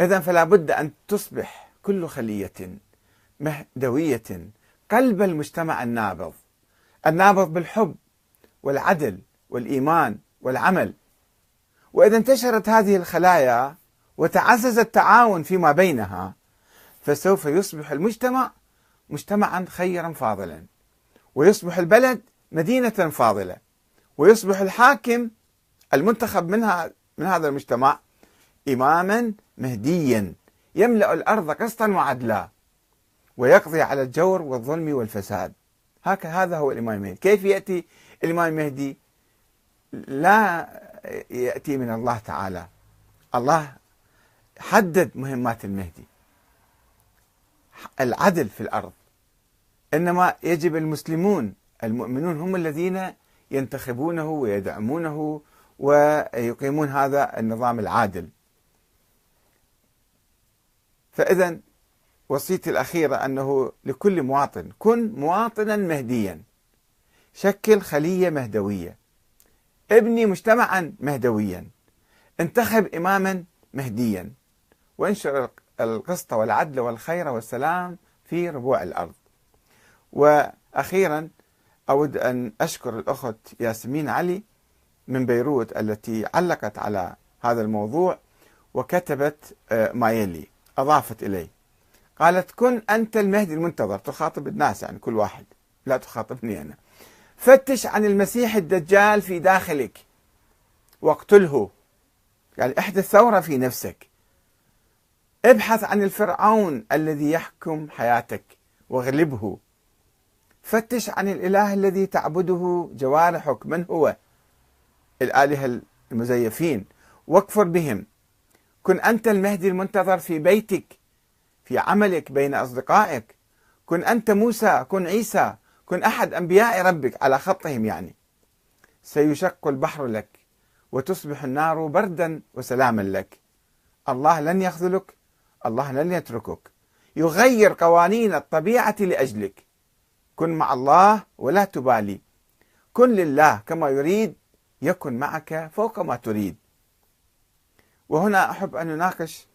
إذا فلا بد أن تصبح كل خلية مهدوية قلب المجتمع النابض النابض بالحب والعدل والإيمان والعمل. وإذا انتشرت هذه الخلايا وتعزز التعاون فيما بينها فسوف يصبح المجتمع مجتمعا خيرا فاضلا. ويصبح البلد مدينة فاضلة. ويصبح الحاكم المنتخب منها من هذا المجتمع إماما مهديا يملأ الأرض قسطا وعدلا ويقضي على الجور والظلم والفساد. هكذا هو الإمام المهدي. كيف يأتي الإمام المهدي؟ لا يأتي من الله تعالى. الله حدد مهمات المهدي. العدل في الأرض. إنما يجب المسلمون المؤمنون هم الذين ينتخبونه ويدعمونه ويقيمون هذا النظام العادل. فإذا وصيتي الأخيرة أنه لكل مواطن كن مواطنا مهديا. شكل خلية مهدوية. ابني مجتمعا مهدويا. انتخب إماما مهديا. وانشر القسط والعدل والخير والسلام في ربوع الأرض. وأخيرا أود أن أشكر الأخت ياسمين علي من بيروت التي علقت على هذا الموضوع وكتبت آه، ما يلي أضافت إليه قالت كن أنت المهدي المنتظر تخاطب الناس يعني كل واحد. لا تخاطبني أنا. فتش عن المسيح الدجال في داخلك. واقتله. يعني احدث ثورة في نفسك. ابحث عن الفرعون الذي يحكم حياتك واغلبه. فتش عن الإله الذي تعبده جوارحك من هو؟ الآلهة المزيفين. واكفر بهم. كن أنت المهدي المنتظر في بيتك في عملك بين أصدقائك. كن أنت موسى كن عيسى كن أحد أنبياء ربك على خطهم يعني. سيشق البحر لك وتصبح النار بردا وسلاما لك. الله لن يخذلك الله لن يتركك. يغير قوانين الطبيعة لأجلك. كن مع الله ولا تبالي. كن لله كما يريد يكن معك فوق ما تريد. وهنا أحب أن نناقش